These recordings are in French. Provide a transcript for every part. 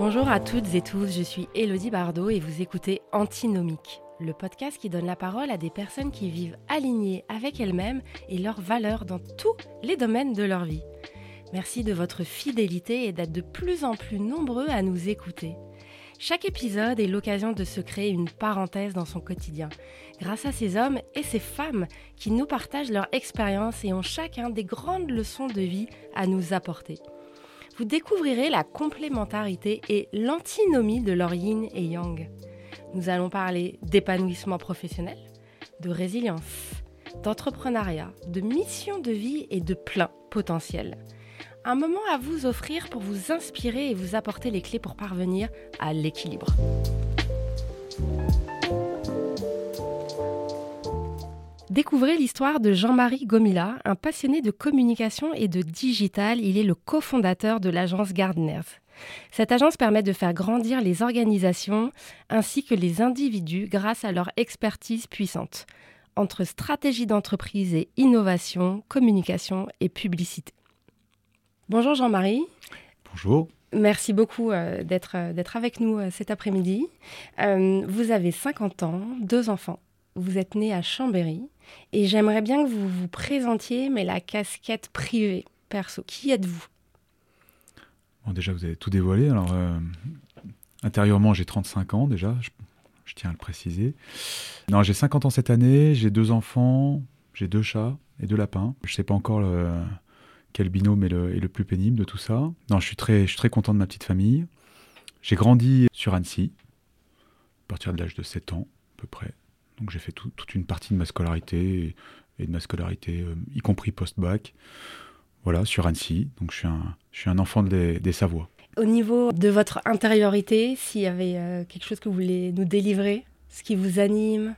Bonjour à toutes et tous, je suis Elodie Bardot et vous écoutez Antinomique, le podcast qui donne la parole à des personnes qui vivent alignées avec elles-mêmes et leurs valeurs dans tous les domaines de leur vie. Merci de votre fidélité et d'être de plus en plus nombreux à nous écouter. Chaque épisode est l'occasion de se créer une parenthèse dans son quotidien, grâce à ces hommes et ces femmes qui nous partagent leur expérience et ont chacun des grandes leçons de vie à nous apporter. Vous découvrirez la complémentarité et l'antinomie de leur yin et yang. Nous allons parler d'épanouissement professionnel, de résilience, d'entrepreneuriat, de mission de vie et de plein potentiel un moment à vous offrir pour vous inspirer et vous apporter les clés pour parvenir à l'équilibre. Découvrez l'histoire de Jean-Marie Gomila, un passionné de communication et de digital. Il est le cofondateur de l'agence Gardeners. Cette agence permet de faire grandir les organisations ainsi que les individus grâce à leur expertise puissante entre stratégie d'entreprise et innovation, communication et publicité. Bonjour Jean-Marie. Bonjour. Merci beaucoup euh, d'être, euh, d'être avec nous euh, cet après-midi. vous avez 50 ans, deux enfants. Vous êtes né à Chambéry et j'aimerais bien que vous vous présentiez, mais la casquette privée, perso. Qui êtes-vous? Bon, Déjà, vous avez tout dévoilé. Alors, intérieurement, j'ai 35 ans déjà, je, tiens à le préciser. Non, j'ai 50 ans cette année, j'ai deux enfants, j'ai deux chats et deux lapins. Je ne sais pas encore le quel binôme est le, est le, plus pénible de tout ça. Non, je suis très, je suis très content de ma petite famille. J'ai grandi sur Annecy, à partir de l'âge de 7 ans, à peu près. Donc j'ai fait toute une partie de ma scolarité et, de ma scolarité, euh, y compris post-bac, voilà, sur Annecy. Donc je suis un, je suis un enfant des, des Savoies. Au niveau de votre intériorité, s'il y avait euh, quelque chose que vous voulez nous délivrer, ce qui vous anime?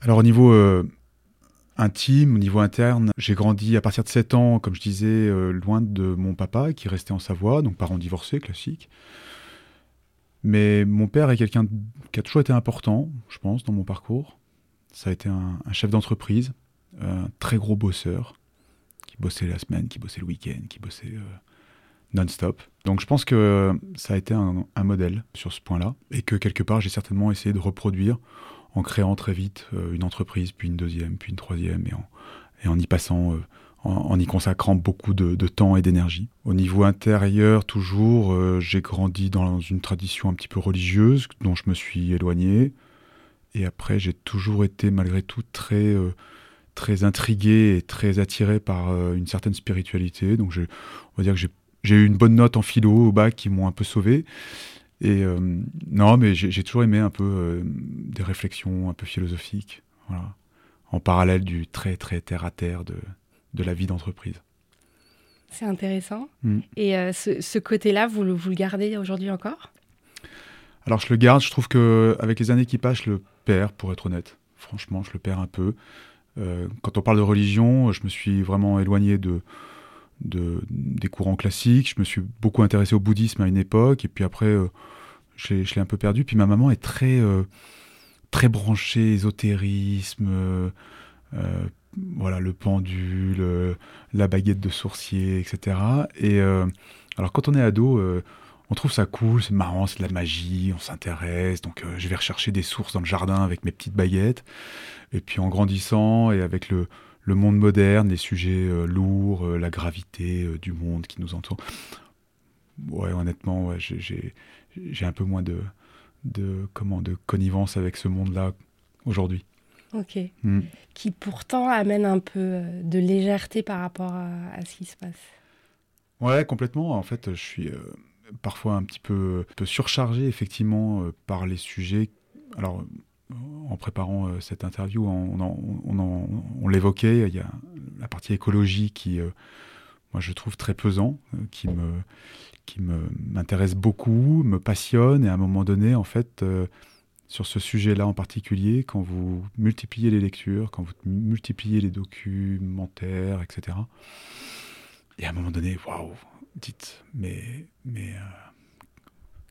Alors au niveau euh, intime, au niveau interne. J'ai grandi à partir de 7 ans, comme je disais, loin de mon papa qui restait en Savoie, donc parents divorcés, classique. Mais mon père est quelqu'un qui a toujours été important, je pense, dans mon parcours. Ça a été un, chef d'entreprise, un très gros bosseur, qui bossait la semaine, qui bossait le week-end, qui bossait euh, non-stop. Donc je pense que ça a été un, modèle sur ce point-là, et que quelque part j'ai certainement essayé de reproduire en créant très vite euh, une entreprise, puis une deuxième, puis une troisième, et en, y passant, euh, en, y consacrant beaucoup de, temps et d'énergie. Au niveau intérieur, toujours, euh, j'ai grandi dans une tradition un petit peu religieuse, dont je me suis éloigné. Et après, j'ai toujours été, malgré tout, très, très intrigué et très attiré par une certaine spiritualité. Donc, on va dire que j'ai eu une bonne note en philo au bac qui m'ont un peu sauvé. Et euh, non, mais j'ai toujours aimé un peu euh, des réflexions un peu philosophiques, en parallèle du très très terre à terre de, de la vie d'entreprise. C'est intéressant. Mm. Et euh, ce, ce côté-là, vous, vous, le gardez aujourd'hui encore? Alors je le garde. Je trouve que avec les années qui passent, je le perds, pour être honnête. Franchement, je le perds un peu. quand on parle de religion, je me suis vraiment éloigné de de, des courants classiques. Je me suis beaucoup intéressé au bouddhisme à une époque, et puis après, euh, je l'ai un peu perdu. Puis ma maman est très, euh, très branchée ésotérisme, euh, voilà, le pendule, la baguette de sourcier, etc. Et alors, quand on est ado, on trouve ça cool, c'est marrant, c'est de la magie, on s'intéresse. Donc, je vais rechercher des sources dans le jardin avec mes petites baguettes. Et puis, en grandissant et avec le le monde moderne, les sujets euh, lourds, euh, la gravité euh, du monde qui nous entoure. Ouais, honnêtement, j'ai un peu moins de, de, comment, de connivence avec ce monde-là aujourd'hui. Ok. Hmm. Qui pourtant amène un peu de légèreté par rapport à, ce qui se passe. Ouais, complètement. En fait, je suis parfois un petit peu, peu surchargé, effectivement, par les sujets. Alors, en préparant euh, cette interview, on, l'évoquait, il y a la partie écologie qui, euh, moi, je trouve très pesant, euh, qui me qui m'intéresse beaucoup, me passionne, et à un moment donné, en fait, sur ce sujet-là en particulier, quand vous multipliez les lectures, quand vous multipliez les documentaires, etc., et à un moment donné, waouh, dites, mais, mais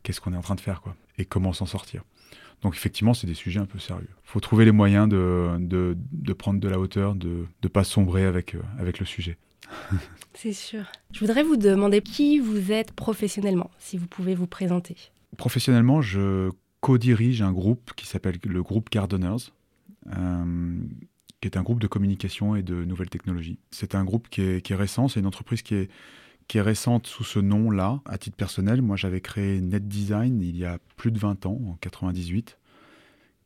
qu'est-ce qu'on est en train de faire, quoi Et comment s'en sortir donc effectivement, c'est des sujets un peu sérieux. Il faut trouver les moyens de, de, prendre de la hauteur, de ne pas sombrer avec, euh, avec le sujet. C'est sûr. Je voudrais vous demander qui vous êtes professionnellement, si vous pouvez vous présenter. Professionnellement, je co-dirige un groupe qui s'appelle le groupe Gardeners, euh, qui est un groupe de communication et de nouvelles technologies. C'est un groupe qui est, récent, c'est une entreprise qui est, qui est récente sous ce nom-là. À titre personnel, moi j'avais créé Net Design il y a plus de 20 ans, en 98,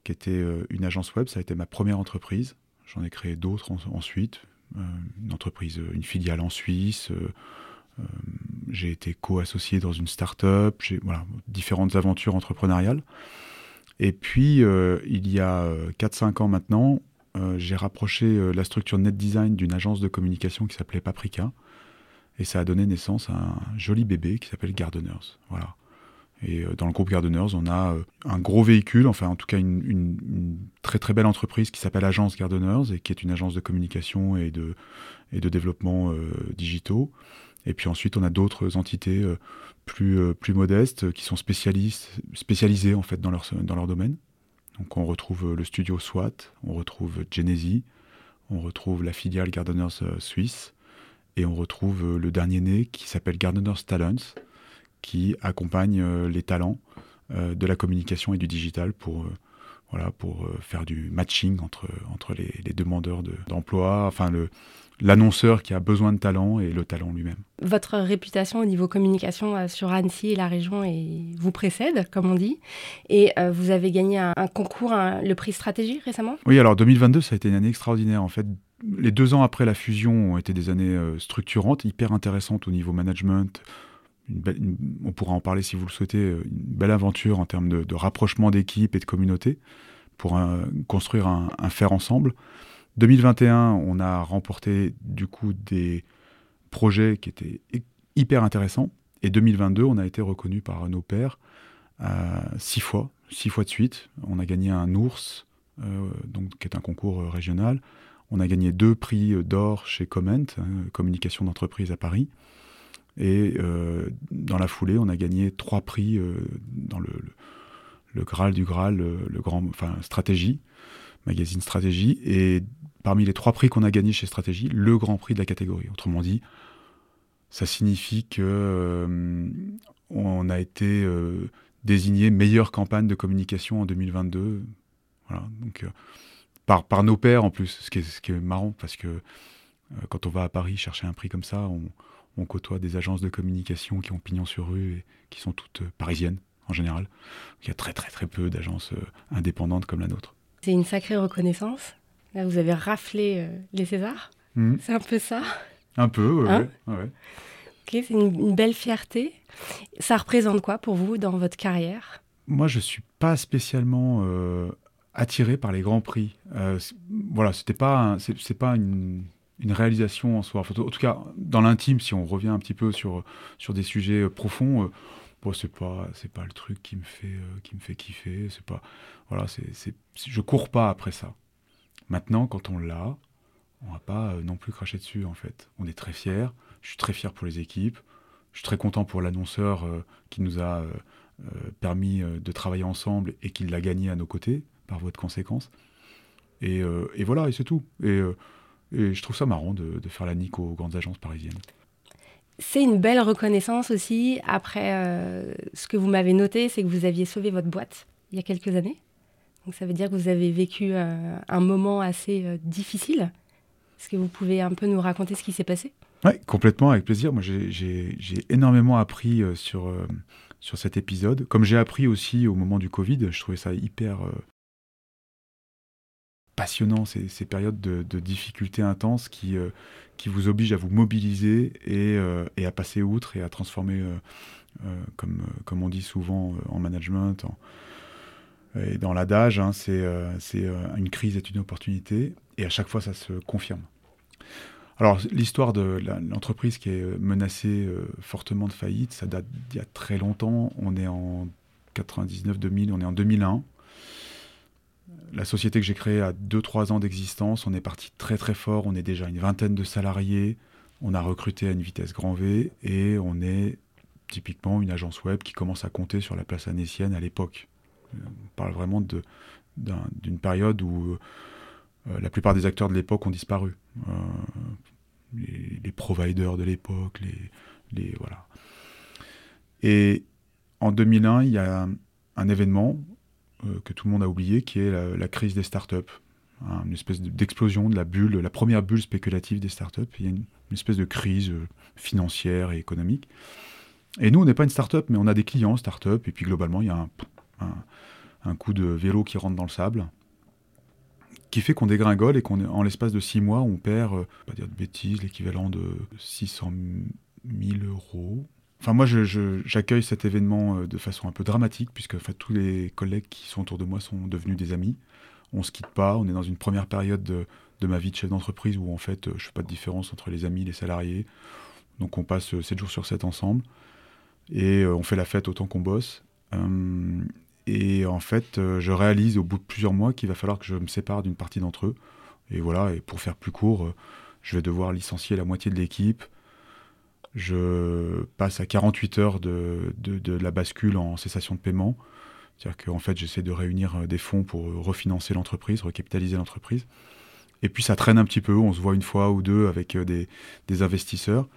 qui était euh, une agence web, ça a été ma première entreprise. J'en ai créé d'autres ensuite, euh, une entreprise, une filiale en Suisse. J'ai été co-associé dans une start-up, j'ai différentes aventures entrepreneuriales. Et puis, euh, il y a 4-5 euh, ans maintenant, euh, j'ai rapproché la structure Net Design d'une agence de communication qui s'appelait Paprika. Et ça a donné naissance à un joli bébé qui s'appelle Gardeners. Voilà. Et dans le groupe Gardeners, on a un gros véhicule, enfin en tout cas une, très très belle entreprise qui s'appelle Agence Gardeners et qui est une agence de communication et de développement digitaux. Et puis ensuite, on a d'autres entités plus, euh, plus modestes qui sont spécialisés en fait dans leur, dans leur domaine. Donc on retrouve euh, le studio SWAT, on retrouve Genesi, on retrouve la filiale Gardeners euh, Suisse et on retrouve le dernier né qui s'appelle Gardeners Talents qui accompagne les talents de la communication et du digital pour voilà, pour faire du matching entre, entre les, les demandeurs d'emploi, enfin le, l'annonceur qui a besoin de talent et le talent lui-même. Votre réputation au niveau communication euh, sur Annecy et la région vous précède, comme on dit, et euh, vous avez gagné un, concours, le prix stratégie récemment? Oui, alors 2022, ça a été une année extraordinaire. En fait, les deux ans après la fusion ont été des années euh, structurantes, hyper intéressantes au niveau management. on pourra en parler si vous le souhaitez, une belle aventure en termes de, rapprochement d'équipe et de communauté pour construire un, un faire ensemble. 2021, on a remporté du coup des projets qui étaient hyper intéressants. Et 2022, on a été reconnu par nos pairs euh, six fois, six fois de suite. On a gagné un ours, euh, donc, qui est un concours euh, régional. On a gagné deux prix d'or chez Comment, hein, communication d'entreprise à Paris. Et dans la foulée, on a gagné trois prix dans le, le, Graal du Graal, le, grand, enfin stratégie, magazine stratégie. Et parmi les trois prix qu'on a gagnés chez Stratégie, le grand prix de la catégorie. Autrement dit, ça signifie que euh, on a été euh, désigné meilleure campagne de communication en 2022. Voilà, donc euh, par, nos pairs en plus, ce qui est, marrant parce que quand on va à Paris chercher un prix comme ça, on, on, côtoie des agences de communication qui ont pignon sur rue et qui sont toutes parisiennes en général. Il y a très très très peu d'agences indépendantes comme la nôtre. C'est une sacrée reconnaissance Là, vous avez raflé euh, les Césars. Hmm. C'est un peu ça Un peu, oui. Hein ok, c'est une, belle fierté. Ça représente quoi pour vous dans votre carrière? Moi, je ne suis pas spécialement euh, attiré par les grands prix. Euh, voilà, c'était pas, c'est, pas une, réalisation en soi. En tout cas, dans l'intime, si on revient un petit peu sur, sur des sujets profonds, bon, c'est pas, c'est pas le truc qui me fait, qui me fait kiffer. C'est pas, voilà, c'est, je cours pas après ça. Maintenant, quand on l'a, on va pas euh, non plus cracher dessus en fait. On est très fiers. Je suis très fier pour les équipes. Je suis très content pour l'annonceur euh, qui nous a euh, permis de travailler ensemble et qui l'a gagné à nos côtés par voie de conséquence. Et, voilà, et c'est tout. Et, je trouve ça marrant de, de, faire la nique aux grandes agences parisiennes. C'est une belle reconnaissance aussi. Après, ce que vous m'avez noté, c'est que vous aviez sauvé votre boîte il y a quelques années. Donc ça veut dire que vous avez vécu euh, un moment assez euh, difficile. Est-ce que vous pouvez un peu nous raconter ce qui s'est passé? Oui, complètement, avec plaisir. Moi, j'ai énormément appris euh, sur, sur cet épisode. Comme j'ai appris aussi au moment du Covid, je trouvais ça hyper passionnant, ces, ces, périodes de, de difficultés intenses qui, qui vous obligent à vous mobiliser et, et, à passer outre et à transformer, comme, comme on dit souvent en management, en, et dans l'adage, hein, c'est euh, euh, une crise est une opportunité, et à chaque fois, ça se confirme. Alors, l'histoire de l'entreprise qui est menacée euh, fortement de faillite, ça date d'il y a très longtemps. On est en 99-2000, on est en 2001. La société que j'ai créée a 2-3 ans d'existence. On est parti très très fort. On est déjà une vingtaine de salariés. On a recruté à une vitesse grand V et on est typiquement une agence web qui commence à compter sur la place anécienne à l'époque. On parle vraiment d'une période où euh, la plupart des acteurs de l'époque ont disparu. Euh, les, providers de l'époque, les, voilà. Et en 2001, il y a un, événement que tout le monde a oublié, qui est la, crise des startups. Une espèce d'explosion de la bulle, la première bulle spéculative des startups. Il y a une, espèce de crise financière et économique. Et nous, on n'est pas une start-up, mais on a des clients start-up. Et puis globalement, il y a un, coup de vélo qui rentre dans le sable, qui fait qu'on dégringole et qu'on, en l'espace de six mois, on perd, euh, pas dire de bêtises, l'équivalent de 600 000 euros. Enfin, moi, j'accueille cet événement euh, de façon un peu dramatique, puisque tous les collègues qui sont autour de moi sont devenus des amis. On se quitte pas. On est dans une première période de, de ma vie de chef d'entreprise où, en fait, euh, je fais pas de différence entre les amis et les salariés. Donc, on passe 7 jours sur 7 ensemble et on fait la fête autant qu'on bosse. Euh, et en fait, euh, je réalise au bout de plusieurs mois qu'il va falloir que je me sépare d'une partie d'entre eux. Et voilà, et pour faire plus court, je vais devoir licencier la moitié de l'équipe. Je passe à 48 heures de, la bascule en cessation de paiement. C'est-à-dire qu'en fait, j'essaie de réunir des fonds pour refinancer l'entreprise, recapitaliser l'entreprise. Et puis ça traîne un petit peu, on se voit une fois ou deux avec des, des investisseurs.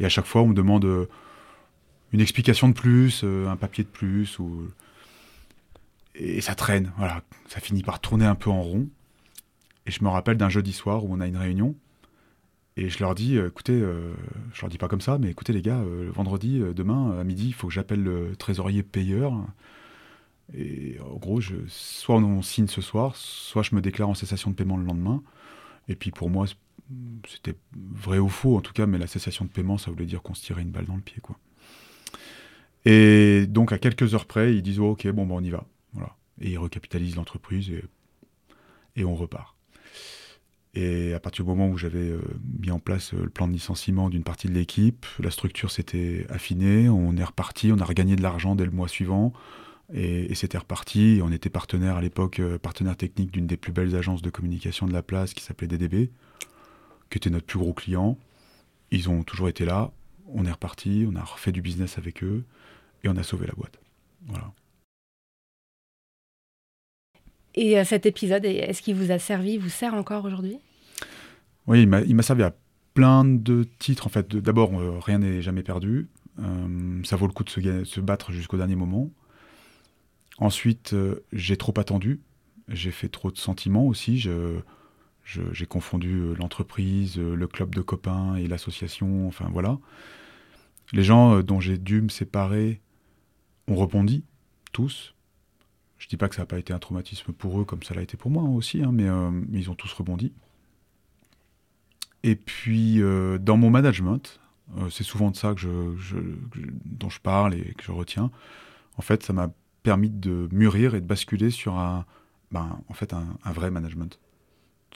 Et à chaque fois, on me demande une explication de plus, euh, un papier de plus, ou... et ça traîne, voilà, ça finit par tourner un peu en rond. Et je me rappelle d'un jeudi soir où on a une réunion, et je leur dis, euh, écoutez, euh, je leur dis pas comme ça, mais écoutez les gars, vendredi, demain, à midi, il faut que j'appelle le trésorier payeur. Et en gros, je, soit on signe ce soir, soit je me déclare en cessation de paiement le lendemain. Et puis pour moi, c'était vrai ou faux en tout cas, mais la cessation de paiement, ça voulait dire qu'on se tirait une balle dans le pied, quoi. Et donc, à quelques heures près, ils disent Ok, bon, ben, on y va. Et ils recapitalisent l'entreprise et, et on repart. Et à partir du moment où j'avais euh, mis en place euh, le plan de licenciement d'une partie de l'équipe, la structure s'était affinée, on est reparti, on a regagné de l'argent dès le mois suivant, et, c'était reparti. On était partenaire à l'époque, euh, partenaire technique d'une des plus belles agences de communication de la place qui s'appelait DDB, qui était notre plus gros client. Ils ont toujours été là, on est reparti, on a refait du business avec eux, et on a sauvé la boîte. Voilà. Et euh, cet épisode, est-ce qu'il vous a servi, vous sert encore aujourd'hui? Oui, il m'a servi à plein de titres. En fait, d'abord, euh, rien n'est jamais perdu. Euh, ça vaut le coup de se, battre jusqu'au dernier moment. Ensuite, j'ai trop attendu. J'ai fait trop de sentiments aussi. J'ai confondu l'entreprise, le club de copains et l'association. Enfin, voilà. Les gens dont j'ai dû me séparer on rebondit, tous. Je dis pas que ça n'a pas été un traumatisme pour eux comme ça l'a été pour moi aussi, hein, euh, mais, ils ont tous rebondi. Et puis, euh, dans mon management, euh, c'est souvent de ça que je, dont je parle et que je retiens. En fait, ça m'a permis de mûrir et de basculer sur un, ben, en fait, un, vrai management.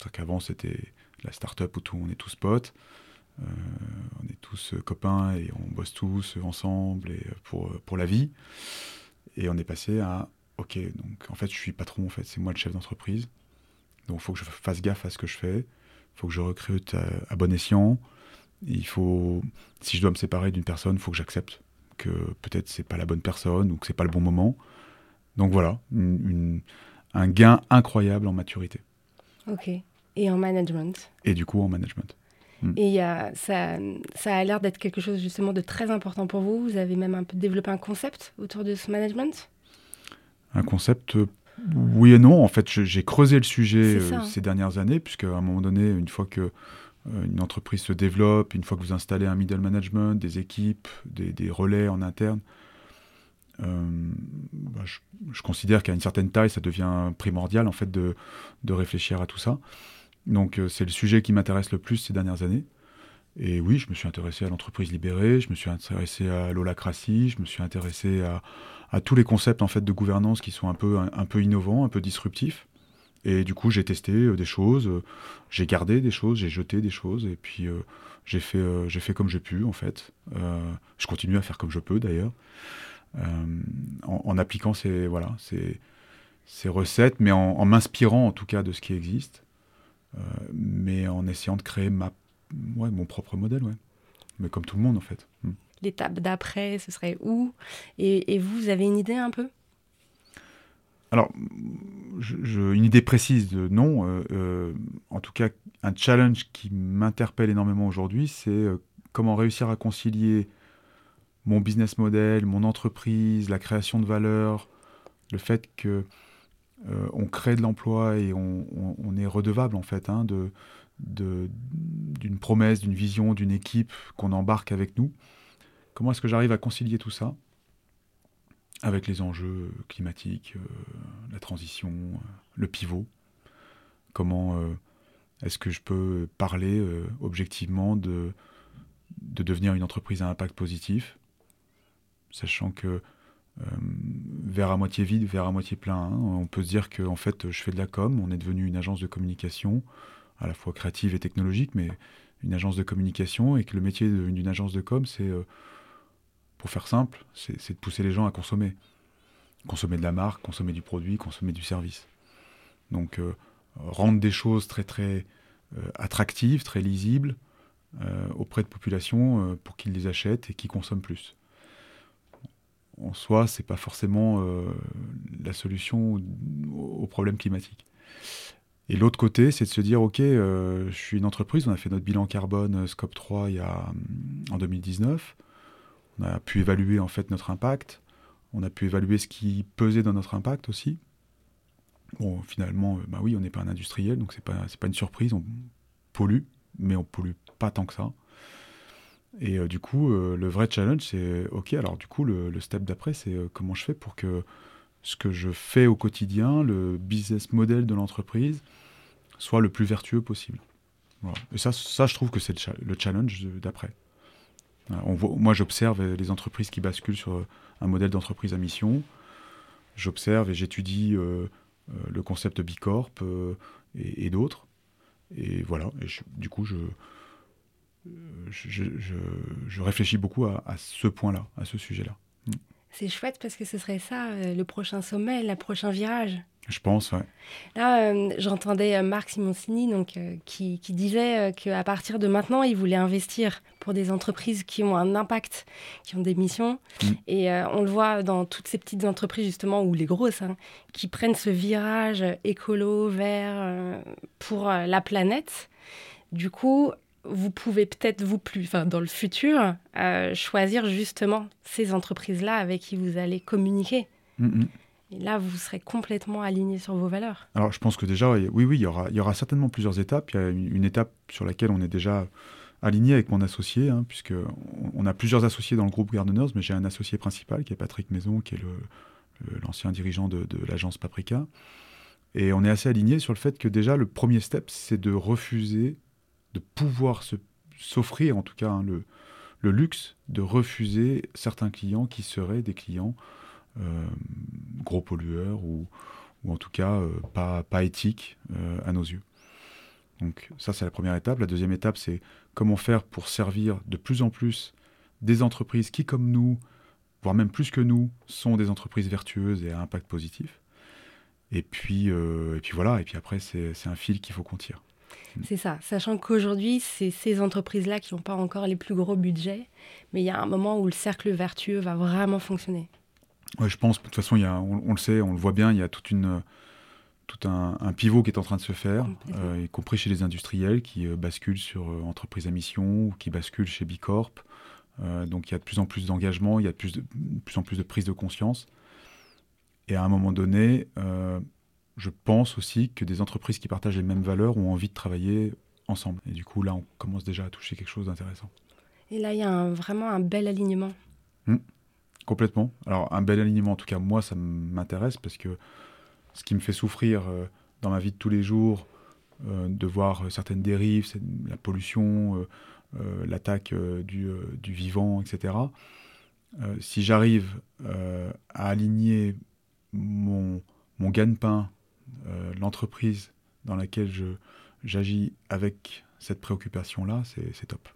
C'est qu'avant, c'était la start-up où tout, on est tous potes. On est tous copains et on bosse tous ensemble et pour, pour la vie. Et on est passé à, ok, donc en fait je suis patron, en fait c'est moi le chef d'entreprise. Donc il faut que je fasse gaffe à ce que je fais. Il faut que je recrute à, bon escient. Il faut, si je dois me séparer d'une personne, il faut que j'accepte que peut-être c'est pas la bonne personne ou que c'est pas le bon moment. Donc voilà, un gain incroyable en maturité. Ok. Et en management? Et du coup en management. Mm. Et ça, ça a l'air d'être quelque chose justement de très important pour vous. Vous avez même un peu développé un concept autour de ce management? Un concept euh, oui et non. En fait, j'ai creusé le sujet euh, ces dernières années, puisque à un moment donné, une fois que euh, une entreprise se développe, une fois que vous installez un middle management, des équipes, des, relais en interne, bah, je, considère qu'à une certaine taille, ça devient primordial en fait de, de réfléchir à tout ça. Donc c'est le sujet qui m'intéresse le plus ces dernières années. Et oui, je me suis intéressé à l'entreprise libérée, je me suis intéressé à l'holacratie, je me suis intéressé à, tous les concepts en fait de gouvernance qui sont un peu, un, peu innovants, un peu disruptifs. Et du coup, j'ai testé euh, des choses, euh, j'ai gardé des choses, j'ai jeté des choses, et puis j'ai fait, fait comme j'ai pu en fait. je continue à faire comme je peux d'ailleurs, en, appliquant ces, voilà, ces, ces recettes, mais en m'inspirant en tout cas de ce qui existe. Euh, mais en essayant de créer ma, ouais, mon propre modèle, ouais. Mais comme tout le monde, en fait. Hmm. L'étape d'après, ce serait où? Et, vous, vous avez une idée un peu? Alors, une idée précise de non. en tout cas, un challenge qui m'interpelle énormément aujourd'hui, c'est comment réussir à concilier mon business model, mon entreprise, la création de valeur, le fait que euh, on crée de l'emploi et on, est redevable en fait hein, de, d'une promesse, d'une vision, d'une équipe qu'on embarque avec nous. Comment est-ce que j'arrive à concilier tout ça avec les enjeux climatiques, euh, la transition, euh, le pivot? Comment est-ce que je peux parler objectivement de, de devenir une entreprise à impact positif, sachant que euh, vers à moitié vide, vers à moitié plein. Hein. On peut se dire que en fait, je fais de la com, on est devenu une agence de communication, à la fois créative et technologique, mais une agence de communication, et que le métier d'une agence de com, c'est, euh, pour faire simple, c'est de pousser les gens à consommer. Consommer de la marque, consommer du produit, consommer du service. Donc, euh, rendre des choses très très attractives, très lisibles, auprès de populations pour qu'ils les achètent et qu'ils consomment plus en soi, c'est pas forcément euh, la solution au problème climatique. Et l'autre côté, c'est de se dire, OK, euh, je suis une entreprise, on a fait notre bilan carbone euh, Scope 3 il y a, en 2019. On a pu évaluer en fait notre impact. On a pu évaluer ce qui pesait dans notre impact aussi. Bon, finalement, bah oui, on n'est pas un industriel, donc c'est pas, pas une surprise. On pollue, mais on pollue pas tant que ça. Et euh, du coup, euh, le vrai challenge, c'est OK, alors du coup, le, step d'après, c'est euh, comment je fais pour que ce que je fais au quotidien, le business model de l'entreprise, soit le plus vertueux possible. Et ça, ça, je trouve que c'est le, challenge d'après. moi, j'observe les entreprises qui basculent sur un modèle d'entreprise à mission. J'observe et j'étudie le concept Bicorp et, et d'autres. Et voilà, du coup, je, je, réfléchis beaucoup à, ce point-là, à ce sujet-là. C'est chouette parce que ce serait ça, euh, le prochain sommet, le prochain virage. Je pense, ouais. Là, euh, j'entendais euh, Marc Simoncini donc, qui, disait qu'à partir de maintenant, il voulait investir pour des entreprises qui ont un impact, qui ont des missions. Mm. Et on le voit dans toutes ces petites entreprises, justement, ou les grosses, hein, qui prennent ce virage écolo, vert, pour la planète. Du coup, vous pouvez peut-être vous plus, enfin dans le futur, euh, choisir justement ces entreprises-là avec qui vous allez communiquer. Mm, mm. Et là, vous serez complètement aligné sur vos valeurs. Alors, je pense que déjà, oui, oui, il y aura, il y aura certainement plusieurs étapes. Il y a une, étape sur laquelle on est déjà aligné avec mon associé, hein, puisque on, a plusieurs associés dans le groupe Gardeners, mais j'ai un associé principal qui est Patrick Maison, qui est l'ancien dirigeant de, de l'agence Paprika. Et on est assez aligné sur le fait que déjà, le premier step, c'est de refuser de pouvoir s'offrir, en tout cas, hein, le, luxe de refuser certains clients qui seraient des clients euh, gros pollueurs ou, ou en tout cas euh, pas, pas éthiques euh, à nos yeux. Donc ça, c'est la première étape. La deuxième étape, c'est comment faire pour servir de plus en plus des entreprises qui, comme nous, voire même plus que nous, sont des entreprises vertueuses et à impact positif. Et puis, et puis voilà, et puis après, c'est un fil qu'il faut qu'on tire. C'est ça, sachant qu'aujourd'hui, c'est ces entreprises-là qui n'ont pas encore les plus gros budgets, mais il y a un moment où le cercle vertueux va vraiment fonctionner. Ouais, je pense, de toute façon, y a, on, le sait, on le voit bien, il y a toute une, tout un, pivot qui est en train de se faire, euh, y compris chez les industriels qui euh, basculent sur euh, entreprises à mission ou qui basculent chez Bicorp. donc il y a de plus en plus d'engagement, il y a de plus, de, plus en plus de prise de conscience. Et à un moment donné, je pense aussi que des entreprises qui partagent les mêmes valeurs ont envie de travailler ensemble. Et du coup, là, on commence déjà à toucher quelque chose d'intéressant. Et là, il y a vraiment un bel alignement. Mmh. complètement. Alors, un bel alignement, en tout cas, moi, ça m'intéresse parce que ce qui me fait souffrir euh, dans ma vie de tous les jours, euh, de voir certaines dérives, la pollution, euh, l'attaque du, du, vivant, etc. si j'arrive à aligner mon, mon gagne-pain euh, l'entreprise dans laquelle j'agis avec cette préoccupation-là, c'est top.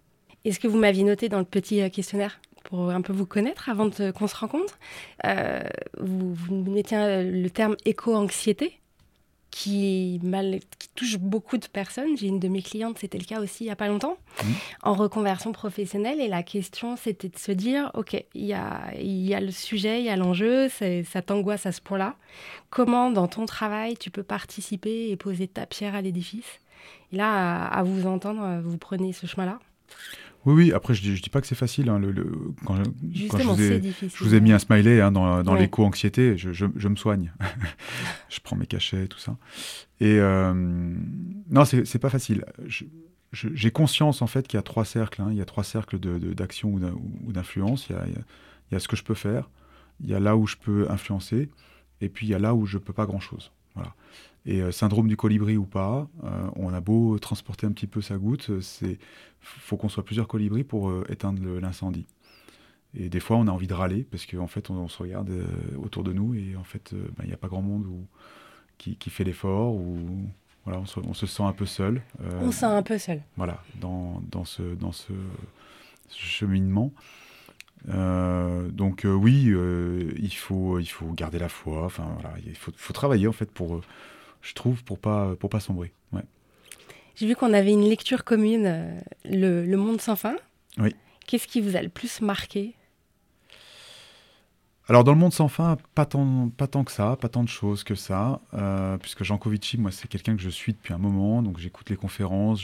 Est-ce que vous m'aviez noté dans le petit euh, questionnaire pour un peu vous connaître avant qu'on se rencontre euh, vous, vous mettiez le terme éco-anxiété? Qui, mal, qui touche beaucoup de personnes. J'ai une de mes clientes, c'était le cas aussi il n'y a pas longtemps, Mhm. en reconversion professionnelle. Et la question, c'était de se dire, OK, il y a, il y a le sujet, il y a l'enjeu, ça t'angoisse à ce point-là. Comment, dans ton travail, tu peux participer et poser ta pierre à l'édifice? Et là, à, à vous entendre, vous prenez ce chemin-là? Oui, oui, après, je dis, je dis pas que c'est facile. hein, le, le- quand, je- quand je, vous ai, c'est difficile. je vous ai mis un smiley hein, dans, dans Ouais. l'éco-anxiété, je, je- je me soigne. je prends mes cachets, tout ça. Et euh, non, c'est pas facile. J'ai conscience, en fait, qu'il y a trois cercles. hein. Il y a trois cercles de- de- d'action ou d'in- ou d'influence. Il, y a- ce que je peux faire, il y a là où je peux influencer, et puis il y a là où je peux pas grand-chose. Voilà. Et euh, syndrome du colibri ou pas, euh, on a beau transporter un petit peu sa goutte, c'est faut qu'on soit plusieurs colibris pour éteindre l'incendie. Et des fois, on a envie de râler parce qu'en fait, on, on se regarde euh, autour de nous et en fait, euh, ben, il n'y a pas grand monde où- qui, qui fait l'effort ou voilà, on se, on se sent un peu seul. euh, On se sent un peu seul. voilà, dans, dans, ce, dans ce, ce cheminement. Euh, donc euh, oui, euh, il, faut, il faut garder la foi. Enfin voilà, il faut, faut travailler en fait pour, je trouve, pour pas pour pas sombrer. Ouais. J'ai vu qu'on avait une lecture commune, le, le Monde sans fin. Oui. Qu'est-ce qui vous a le plus marqué? Alors dans le monde sans fin, pas tant, pas tant que ça, pas tant de choses que ça, euh, puisque Jean Covici, moi c'est quelqu'un que je suis depuis un moment, donc j'écoute les conférences,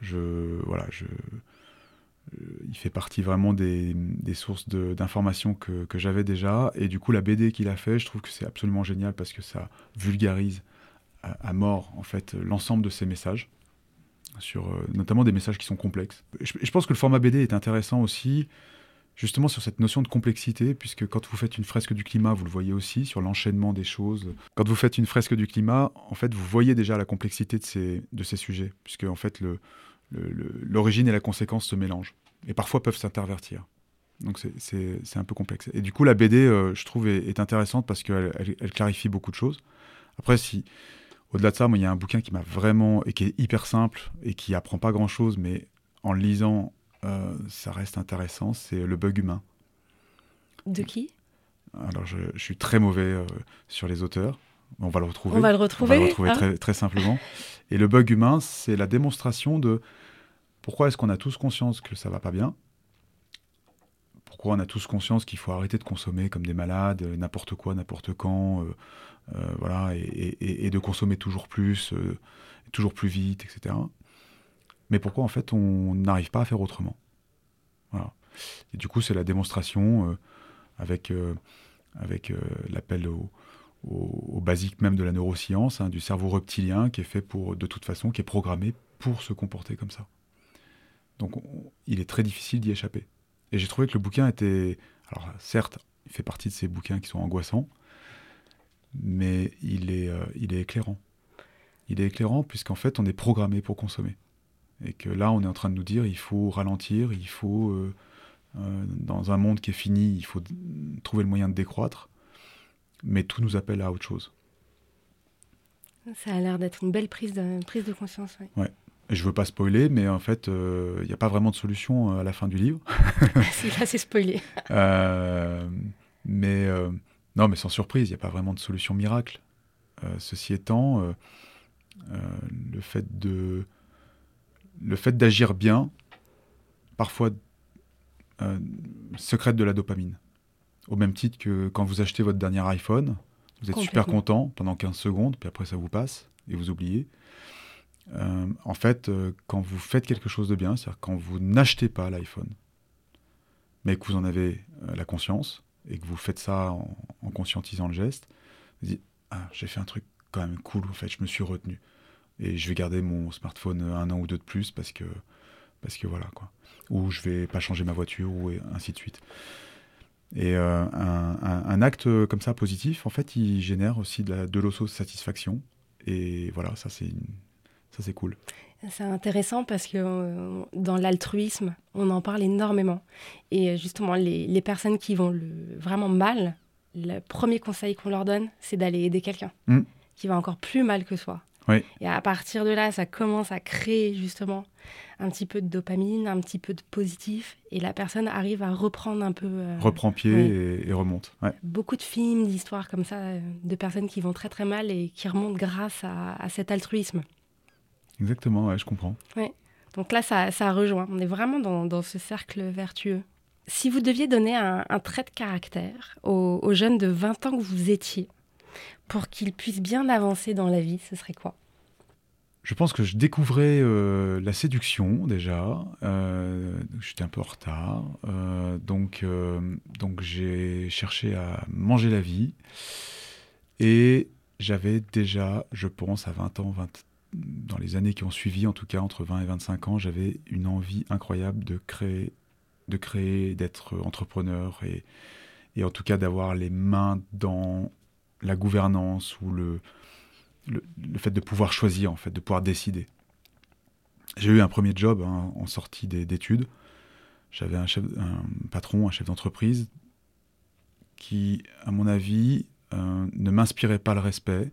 je, voilà, euh, il fait partie vraiment des, des sources d'informations que, que j'avais déjà, et du coup la BD qu'il a fait, je trouve que c'est absolument génial parce que ça vulgarise à, mort en fait l'ensemble de ses messages, sur euh, notamment des messages qui sont complexes. Je pense que le format BD est intéressant aussi justement sur cette notion de complexité, puisque quand vous faites une fresque du climat, vous le voyez aussi sur l'enchaînement des choses. Quand vous faites une fresque du climat, en fait, vous voyez déjà la complexité de ces, de ces sujets, puisque en fait, l'origine et la conséquence se mélangent, et parfois peuvent s'intervertir. Donc c'est, un peu complexe. Et du coup, la BD, euh, je trouve, est, intéressante parce qu'elle elle- clarifie beaucoup de choses. Après, si au-delà de ça, moi, il y a un bouquin qui m'a vraiment et qui est hyper simple et qui apprend pas grand-chose, mais en le lisant, ça reste intéressant. C'est le bug humain. De qui? Alors, je, je suis très mauvais euh, sur les auteurs. On va le retrouver. On va le On va retrouver. le retrouver hein très, très simplement. Et le bug humain, c'est la démonstration de pourquoi est-ce qu'on a tous conscience que ça va pas bien. Pourquoi on a tous conscience qu'il faut arrêter de consommer comme des malades, euh, n'importe quoi, n'importe quand, euh, euh, voilà, et, et- et de consommer toujours plus, euh, toujours plus vite, etc. Mais pourquoi en fait on n'arrive pas à faire autrement? Et du coup, c'est la démonstration euh, avec, euh, avec euh, l'appel au, au, basique même de la neuroscience, hein, du cerveau reptilien qui est fait pour, de toute façon, qui est programmé pour se comporter comme ça. Donc on- il est très difficile d'y échapper. Et j'ai trouvé que le bouquin était... Alors certes, il fait partie de ces bouquins qui sont angoissants, mais il est, il est éclairant. Il est éclairant puisqu'en fait on est programmé pour consommer. Et que là on est en train de nous dire il faut ralentir, il faut... euh, euh, dans un monde qui est fini, il faut trouver le moyen de décroître, mais tout nous appelle à autre chose. Ça a l'air d'être une belle prise de, prise de conscience. ouais. Je veux pas spoiler, mais en fait, euh, il n'y a pas vraiment de solution euh, à la fin du livre. Si, là, c'est spoilé. Euh, mais euh, non, mais sans surprise, il n'y a pas vraiment de solution miracle. Euh, ceci étant, euh, euh, le fait de le fait d'agir bien, parfois euh, secrète de la dopamine. Au même titre que quand vous achetez votre dernier iPhone, vous êtes super content pendant 15 secondes, puis après ça vous passe et vous oubliez. Euh, en fait, euh, quand vous faites quelque chose de bien, c'est-à-dire quand vous n'achetez pas l'iPhone, mais que vous en avez euh, la conscience et que vous faites ça en, en conscientisant le geste, vous dites ah j'ai fait un truc quand même cool en fait, je me suis retenu et je vais garder mon smartphone un an ou deux de plus parce que parce que voilà quoi, ou je vais pas changer ma voiture ou et ainsi de suite. Et euh, un, un- un acte comme ça positif, en fait, il génère aussi de, la- de l'auto-satisfaction. Et voilà, ça c'est une- ça c'est cool. C'est intéressant parce que euh, dans l'altruisme, on en parle énormément. Et euh, justement, les, les personnes qui vont le, vraiment mal, le premier conseil qu'on leur donne, c'est d'aller aider quelqu'un Mm. qui va encore plus mal que soi. Et à partir de là, ça commence à créer justement un petit peu de dopamine, un petit peu de positif, et la personne arrive à reprendre un peu. Euh, Reprend pied et, remonte. Beaucoup de films, d'histoires comme ça, euh, de personnes qui vont très très mal et qui remontent grâce à, cet altruisme. Exactement, ouais, je comprends. Donc là, ça, ça rejoint. On est vraiment dans, ce cercle vertueux. Si vous deviez donner un, trait de caractère aux, aux jeunes de 20 ans que vous étiez, pour qu'ils puissent bien avancer dans la vie, ce serait quoi? Je pense que je découvrais euh, la séduction déjà. Euh, j'étais un peu en retard. Euh, donc donc j'ai cherché à manger la vie. Et j'avais déjà, je pense, à 20 ans, 20, dans les années qui ont suivi, en tout cas entre 20 et 25 ans, j'avais une envie incroyable de créer, de créer, d'être entrepreneur et, et en tout cas d'avoir les mains dans la gouvernance ou le, le, fait de pouvoir choisir, en fait, de pouvoir décider. J'ai eu un premier job hein, en sortie d'études. J'avais un, un patron, un chef d'entreprise qui, à mon avis, euh, ne m'inspirait pas le respect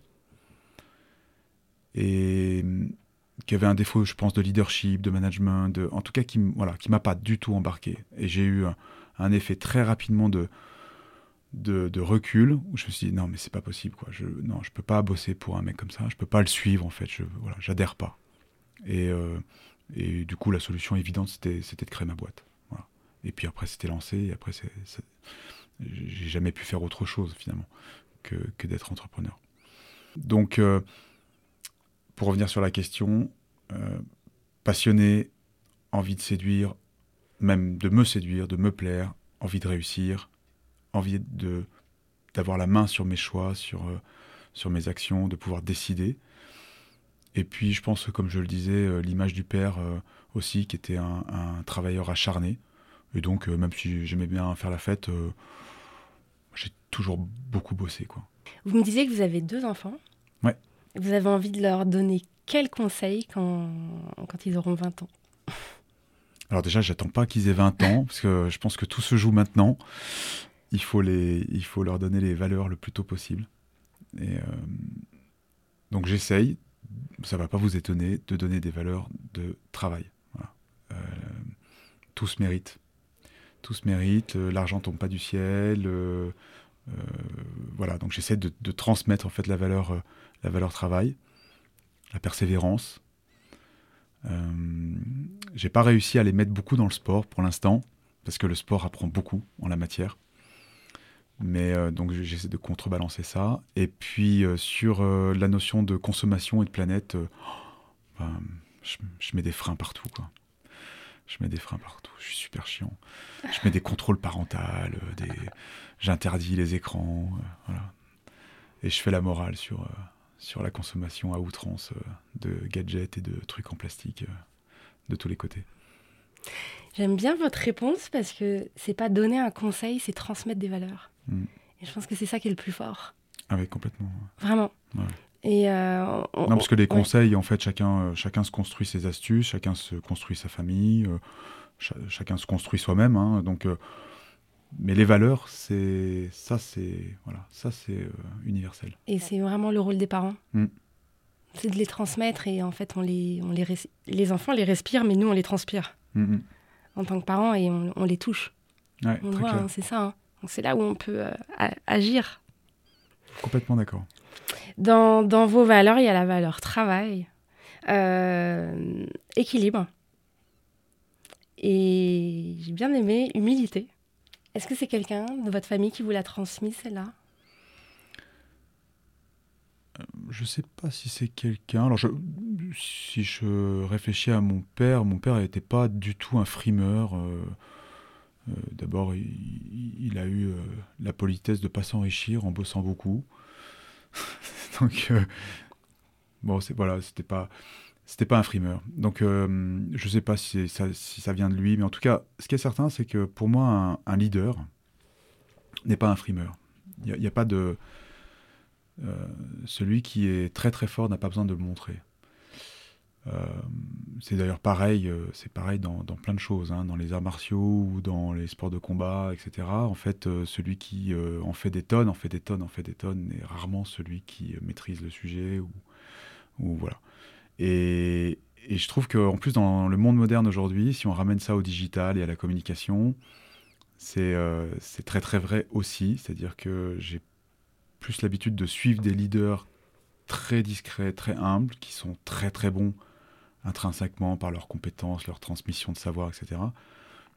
et qui avait un défaut, je pense, de leadership, de management, de, en tout cas qui voilà, qui m'a pas du tout embarqué. Et j'ai eu un, effet très rapidement de, de, recul où je me suis dit non mais c'est pas possible quoi. Je non je peux pas bosser pour un mec comme ça. Je peux pas le suivre en fait. Je voilà j'adhère pas. Et, euh, et du coup la solution évidente c'était c'était de créer ma boîte. Voilà. et puis après c'était lancé. Et après j'ai jamais pu faire autre chose finalement que, que d'être entrepreneur. Donc euh, pour revenir sur la question euh, passionné envie de séduire même de me séduire de me plaire envie de réussir envie de d'avoir la main sur mes choix, sur, euh, sur mes actions, de pouvoir décider. Et puis, je pense, comme je le disais, euh, l'image du père euh, aussi, qui était un, travailleur acharné. Et donc, même si j'aimais bien faire la fête, j'ai toujours beaucoup bossé. Quoi. Vous me disiez que vous avez deux enfants. Ouais. Vous avez envie de leur donner quels conseils quand, quand ils auront 20 ans? Alors déjà, j'attends pas qu'ils aient 20 ans, parce que je pense que tout se joue maintenant il faut, leur donner les valeurs le plus tôt possible. Et euh, donc j'essaye, ça va pas vous étonner, de donner des valeurs de travail. Euh, tout se mérite. Tout se mérite, euh, l'argent tombe pas du ciel. voilà, donc j'essaie de, de, transmettre en fait la valeur, la valeur travail, la persévérance. J'ai pas réussi à les mettre beaucoup dans le sport pour l'instant, parce que le sport apprend beaucoup en la matière. Mais euh, donc j'essaie de contrebalancer ça. Et puis euh, sur euh, la notion de consommation et de planète, ben, je, mets des freins partout. Je mets des freins partout. Je suis super chiant. Je mets des contrôles parentaux, des... j'interdis les écrans. Et je fais la morale sur, sur la consommation à outrance de gadgets et de trucs en plastique de tous les côtés. J'aime bien votre réponse parce que c'est pas donner un conseil, c'est transmettre des valeurs. Mm. Et je pense que c'est ça qui est le plus fort. Ah oui, complètement. Vraiment. Et euh, non, parce que les conseils, en fait, chacun, euh, chacun se construit ses astuces, chacun se construit sa famille, euh, chacun se construit soi-même. Hein, donc, mais les valeurs, c'est ça, c'est voilà, ça c'est universel. Et c'est vraiment le rôle des parents. Mm. C'est de les transmettre et en fait, on les, on les, les enfants les respirent, mais nous on les transpire mm, en tant que parents et on, les touche. Ouais, on voit, hein, c'est ça. Hein c'est là où on peut euh, agir. Complètement d'accord. Dans, dans, vos valeurs, il y a la valeur travail, euh, équilibre. Et j'ai bien aimé humilité. Est-ce que c'est quelqu'un de votre famille qui vous l'a transmis, celle-là? Je ne sais pas si c'est quelqu'un. Alors, je, si je réfléchis à mon père, mon père n'était pas du tout un frimeur. Euh, d'abord, il, a eu euh, la politesse de ne pas s'enrichir en bossant beaucoup. Donc, euh, bon, voilà, c'était pas, c'était pas un frimeur. Donc, je sais pas si ça, vient de lui, mais en tout cas, ce qui est certain, c'est que pour moi, un, leader n'est pas un frimeur. Il n'y a, pas de. Celui qui est très très fort n'a pas besoin de le montrer. Euh, c'est d'ailleurs pareil, euh, c'est pareil dans, plein de choses, hein, dans les arts martiaux ou dans les sports de combat, etc. En fait, euh, celui qui en fait des tonnes, en fait des tonnes, en fait des tonnes, est rarement celui qui maîtrise le sujet ou, voilà. Et, je trouve qu'en plus, dans le monde moderne aujourd'hui, si on ramène ça au digital et à la communication, c'est euh, c'est très très vrai aussi. C'est-à-dire que j'ai plus l'habitude de suivre des leaders très discrets, très humbles, qui sont très très bons intrinsèquement par leurs compétences, leur transmission de savoir, etc.,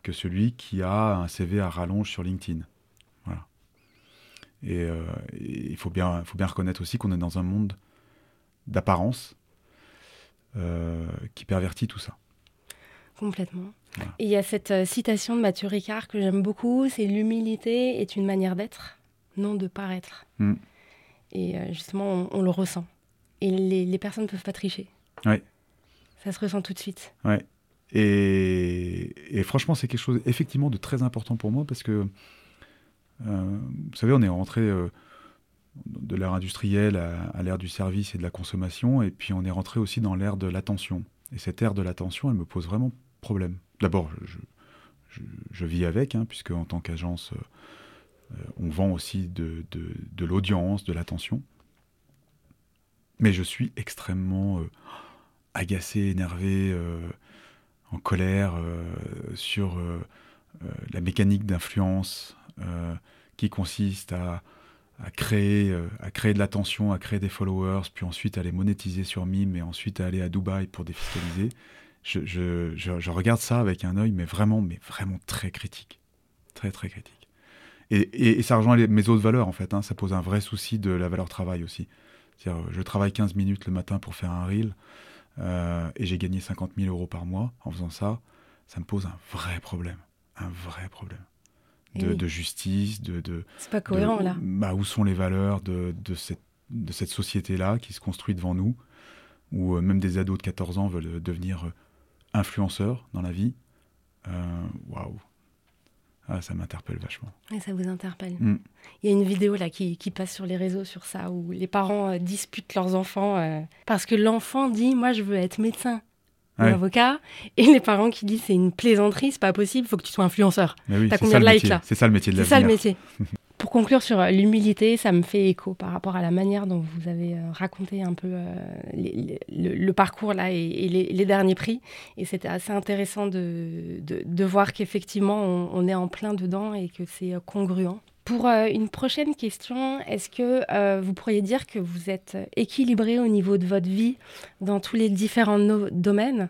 que celui qui a un CV à rallonge sur LinkedIn. Voilà. Et euh, il faut bien, faut bien reconnaître aussi qu'on est dans un monde d'apparence euh, qui pervertit tout ça. Complètement. Et il y a cette euh, citation de Mathieu Ricard que j'aime beaucoup, c'est l'humilité est une manière d'être, non de paraître. Mm. Et euh, justement, on, le ressent. Et les, personnes ne peuvent pas tricher. Ouais. Ça se ressent tout de suite. Ouais. Et, franchement, c'est quelque chose effectivement de très important pour moi parce que, vous savez, on est rentré de l'ère industrielle à, l'ère du service et de la consommation, et puis on est rentré aussi dans l'ère de l'attention. Et cette ère de l'attention, elle me pose vraiment problème. D'abord, je, vis avec, hein, puisque en tant qu'agence, euh, on vend aussi de, l'audience, de l'attention. Mais je suis extrêmement euh, agacé, énervé, euh, en colère sur la mécanique d'influence qui consiste à créer, euh, de l'attention, à créer des followers, puis ensuite à les monétiser sur Mime et ensuite à aller à Dubaï pour défiscaliser. Je, je, je, regarde ça avec un œil, mais vraiment, mais vraiment très critique. Très, très critique. Et, et, ça rejoint mes autres valeurs, en fait. Hein. Ça pose un vrai souci de la valeur travail aussi. C'est-à-dire, je travaille 15 minutes le matin pour faire un reel euh, et j'ai gagné 50 000 euros par mois en faisant ça. Ça me pose un vrai problème. Un vrai problème de, justice, de... de c'est pas cohérent, là. Bah, où sont les valeurs de, de cette, de cette société-là qui se construit devant nous, où euh, même des ados de 14 ans veulent devenir euh, influenceurs dans la vie. Euh, waouh ah, ça m'interpelle vachement. Et ça vous interpelle. Mm. Il y a une vidéo là qui, qui, passe sur les réseaux sur ça, où les parents disputent leurs enfants parce que l'enfant dit Moi, je veux être médecin avocat, et les parents qui disent c'est une plaisanterie, c'est pas possible, il faut que tu sois influenceur. T'as combien de likes là? C'est ça le métier de C'est ça le métier. Conclure sur euh, l'humilité, ça me fait écho par rapport à la manière dont vous avez euh, raconté un peu euh, le, parcours là et, les, derniers prix. Et c'était assez intéressant de, de, voir qu'effectivement on, on, est en plein dedans et que c'est congruent. Pour une prochaine question, est-ce que vous pourriez dire que vous êtes équilibré au niveau de votre vie dans tous les différents domaines,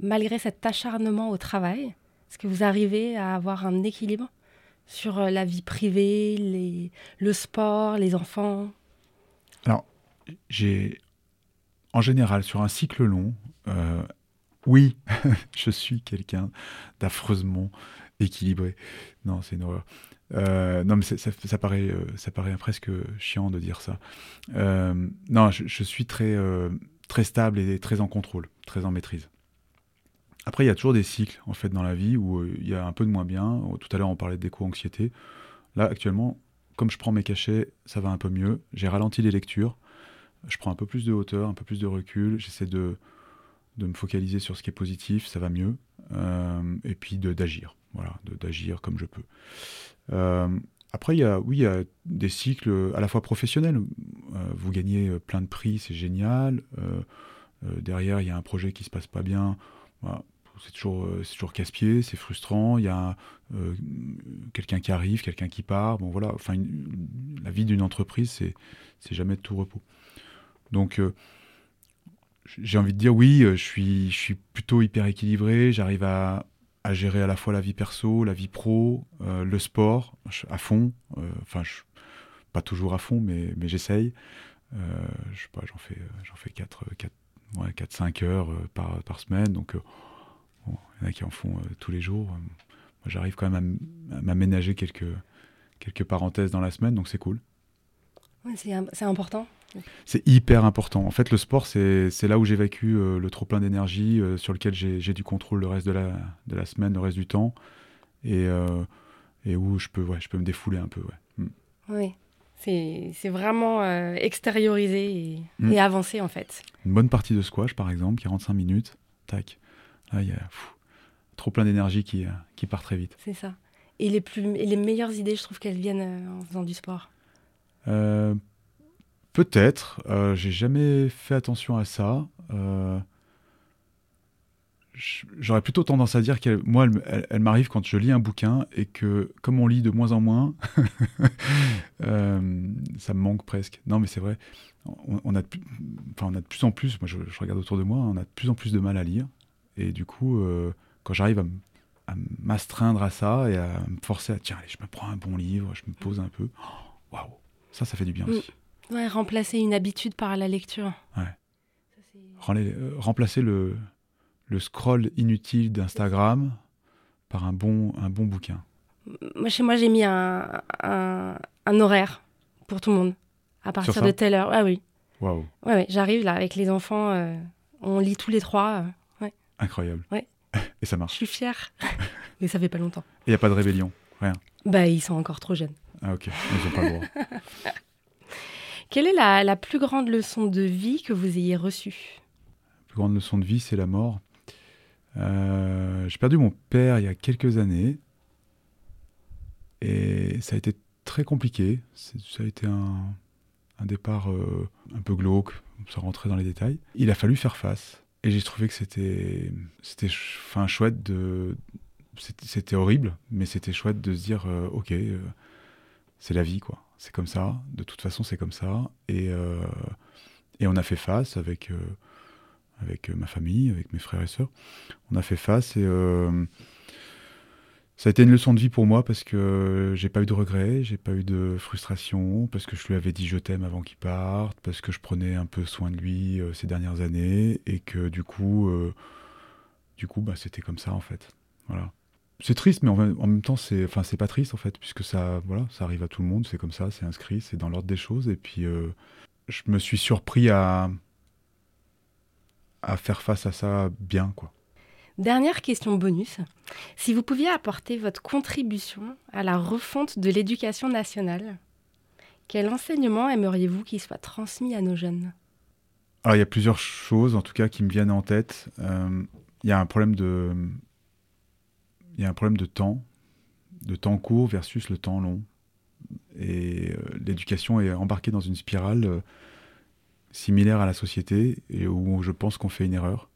malgré cet acharnement au travail? Est-ce que vous arrivez à avoir un équilibre? Sur la vie privée, le sport, les enfants? Alors, j'ai, en général, sur un cycle long, euh, oui, je suis quelqu'un d'affreusement équilibré. Non, c'est une horreur. Euh, non, mais ça, paraît, euh, ça paraît presque chiant de dire ça. Euh, non, je, suis très, très stable et très en contrôle, très en maîtrise. Après, il y a toujours des cycles en fait dans la vie où il y a un peu de moins bien. Tout à l'heure, on parlait d'éco-anxiété. Là, actuellement, comme je prends mes cachets, ça va un peu mieux. J'ai ralenti les lectures. Je prends un peu plus de hauteur, un peu plus de recul. J'essaie de, de me focaliser sur ce qui est positif, ça va mieux. et puis d'agir voilà, d'agir comme je peux. Euh, après, il y a, oui, il y a des cycles à la fois professionnels. Euh, vous gagnez euh, plein de prix, c'est génial. derrière, il y a un projet qui se passe pas bien. C'est toujours, c'est toujours casse-pied, c'est frustrant. Il y a quelqu'un qui arrive, quelqu'un qui part. Bon, voilà. Enfin, la vie d'une entreprise, c'est, jamais de tout repos. Donc, j'ai envie de dire oui, je suis, je suis plutôt hyper équilibré. J'arrive à, à gérer à la fois la vie perso, la vie pro, euh, le sport à fond. Euh, enfin, pas toujours à fond, mais, mais j'essaye. Euh, je sais pas, j'en fais, fais 4, 4, ouais, 4, 5 heures par, par semaine. Donc, il y en a qui en font tous les jours. Moi, j'arrive quand même à m'aménager quelques, quelques parenthèses dans la semaine, donc c'est cool. c'est important. C'est hyper important. En fait, le sport, c'est là où j'évacue euh, le trop-plein d'énergie, euh, sur lequel j'ai du contrôle le reste de la, de la semaine, le reste du temps, et, euh, et où je peux, ouais, je peux me défouler un peu. Ouais. Mm. Oui, c'est vraiment extérioriser et, mm. et, avancer en fait. Une bonne partie de squash, par exemple, 45 minutes, tac. Là, il y a trop plein d'énergie qui, qui part très vite. C'est ça. Et les, plus, et les meilleures idées, je trouve qu'elles viennent en faisant du sport Peut-être. Euh, j'ai jamais fait attention à ça. Euh, j'aurais plutôt tendance à dire qu'elle, moi, elle, m'arrive quand je lis un bouquin et que, comme on lit de moins en moins, euh, ça me manque presque. Non, mais c'est vrai. On, a de, enfin, on a de plus en plus, moi je, regarde autour de moi, on a de plus en plus de mal à lire. Et du coup, euh, quand j'arrive à, m'astreindre à ça et à me forcer à, tiens, allez, je me prends un bon livre, je me pose un peu, oh, waouh, ça, ça fait du bien mm. aussi. Ouais, remplacer une habitude par la lecture. Ouais. Euh, remplacer le, le scroll inutile d'Instagram par un bon, un bon bouquin Moi, chez moi, j'ai mis un, un, horaire pour tout le monde. À partir de telle heure. Ah oui. Waouh. Ouais, ouais j'arrive là avec les enfants. Euh, on lit tous les trois. Euh. Incroyable. Ouais. Et ça marche. Je suis fière. Mais ça fait pas longtemps. Il n'y a pas de rébellion Rien Bah, ils sont encore trop jeunes. Ah, ok. Ils n'ont pas le droit. Quelle est la, la, plus grande leçon de vie que vous ayez reçue? La plus grande leçon de vie, c'est la mort. Euh, j'ai perdu mon père il y a quelques années. Et ça a été très compliqué. Ça a été un, départ euh, un peu glauque, sans rentrer dans les détails. Il a fallu faire face. Et j'ai trouvé que c'était, c'était, chouette de, c'était horrible, mais c'était chouette de se dire, euh, ok, c'est la vie, quoi. C'est comme ça. De toute façon, c'est comme ça. Et, et on a fait face avec avec euh, ma famille, avec mes frères et sœurs. On a fait face et euh, ça a été une leçon de vie pour moi parce que j'ai pas eu de regrets, j'ai pas eu de frustration, parce que je lui avais dit je t'aime avant qu'il parte, parce que je prenais un peu soin de lui euh, ces dernières années et que du coup, du coup, bah, c'était comme ça en fait. Voilà. C'est triste, mais en même, temps, c'est, enfin, pas triste en fait, puisque ça, voilà, ça arrive à tout le monde, c'est comme ça, c'est inscrit, c'est dans l'ordre des choses. Et puis, je me suis surpris à, à faire face à ça bien, quoi. Dernière question bonus. Si vous pouviez apporter votre contribution à la refonte de l'éducation nationale, quel enseignement aimeriez-vous qu'il soit transmis à nos jeunes? Alors, il y a plusieurs choses, en tout cas, qui me viennent en tête. Euh, il y a un problème de... Il un problème de temps, de temps court versus le temps long. Et euh, l'éducation est embarquée dans une spirale euh, similaire à la société et où je pense qu'on fait une erreur.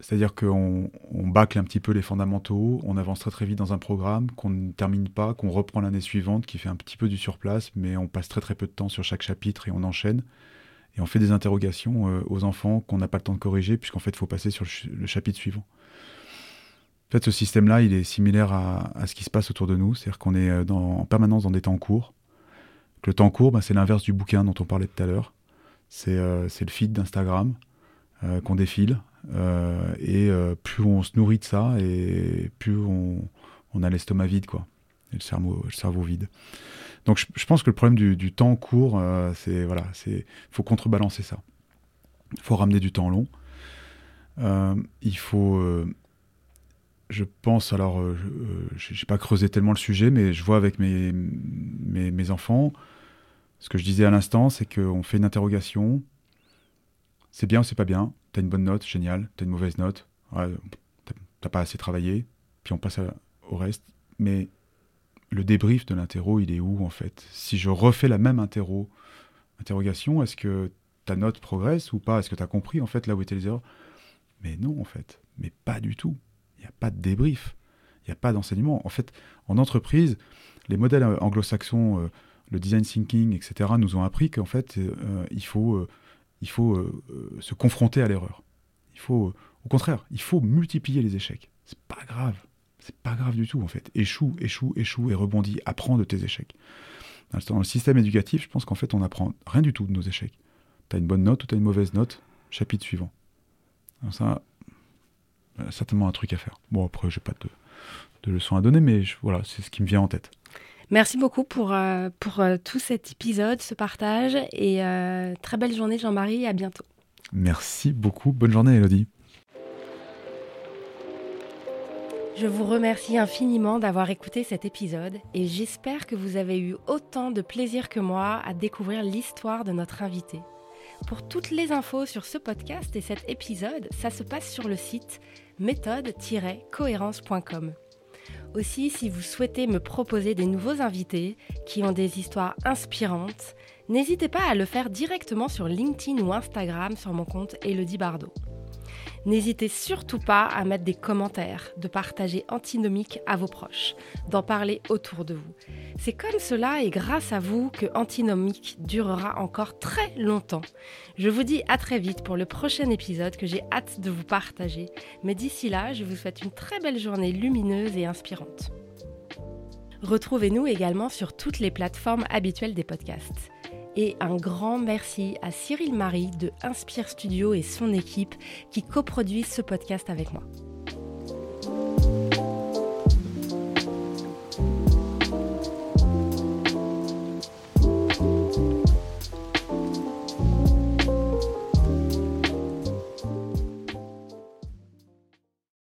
C'est-à-dire qu'on on bâcle un petit peu les fondamentaux, on avance très très vite dans un programme, qu'on ne termine pas, qu'on reprend l'année suivante, qui fait un petit peu du surplace, mais on passe très très peu de temps sur chaque chapitre et on enchaîne. Et on fait des interrogations euh, aux enfants qu'on n'a pas le temps de corriger, puisqu'en fait il faut passer sur le, chapitre suivant. En fait, ce système-là, il est similaire à, ce qui se passe autour de nous, c'est-à-dire qu'on est euh, en permanence dans des temps courts, le temps court, bah, c'est l'inverse du bouquin dont on parlait tout à l'heure. C'est euh, le feed d'Instagram qu'on défile. Euh, et plus on se nourrit de ça, et plus on, a l'estomac vide, quoi. Et le cerveau, vide. Donc je, pense que le problème du, temps court, c'est voilà, c'est faut contrebalancer ça. Il faut ramener du temps long. il faut je pense, alors, je n'ai pas creusé tellement le sujet, mais je vois avec mes, mes enfants, ce que je disais à l'instant, c'est qu'on fait une interrogation. C'est bien ou c'est pas bien? T'as une bonne note, génial. T'as une mauvaise note, ouais, t'as pas assez travaillé. Puis on passe au reste. Mais le débrief de l'interro, il est où en fait? Si je refais la même interro, interrogation, est-ce que ta note progresse ou pas? Est-ce que tu as compris en fait là où étaient les erreurs? Mais non en fait, mais pas du tout. Il n'y a pas de débrief, il n'y a pas d'enseignement. En fait, en entreprise, les modèles anglo-saxons euh, le design thinking, etc., nous ont appris qu'en fait, euh, il faut, euh, il faut euh, se confronter à l'erreur. Il faut, au contraire, il faut multiplier les échecs. C'est pas grave. C'est pas grave du tout, en fait. Échoue, échoue, échoue et rebondis. Apprends de tes échecs. Dans le système éducatif, je pense qu'en fait, on apprend rien du tout de nos échecs. Tu as une bonne note ou tu as une mauvaise note, chapitre suivant. Alors ça, certainement un truc à faire. Bon, après, j'ai pas de, de leçons à donner, mais voilà, c'est ce qui me vient en tête. Merci beaucoup pour, euh, pour euh, tout cet épisode, ce partage. Et euh, très belle journée, Jean-Marie. À bientôt. Merci beaucoup. Bonne journée, Elodie. Je vous remercie infiniment d'avoir écouté cet épisode et j'espère que vous avez eu autant de plaisir que moi à découvrir l'histoire de notre invité. Pour toutes les infos sur ce podcast et cet épisode, ça se passe sur le site méthode-cohérence.com. Aussi, si vous souhaitez me proposer des nouveaux invités qui ont des histoires inspirantes, N'hésitez pas à le faire directement sur LinkedIn ou Instagram sur mon compte Elodie Bardot. N'hésitez surtout pas à mettre des commentaires, de partager Antinomique à vos proches, d'en parler autour de vous. C'est comme cela et grâce à vous que Antinomique durera encore très longtemps. Je vous dis à très vite pour le prochain épisode que j'ai hâte de vous partager. Mais d'ici là, je vous souhaite une très belle journée lumineuse et inspirante. Retrouvez-nous également sur toutes les plateformes habituelles des podcasts. Et un grand merci à Cyril Marie de Inspire Studio et son équipe qui coproduisent ce podcast avec moi.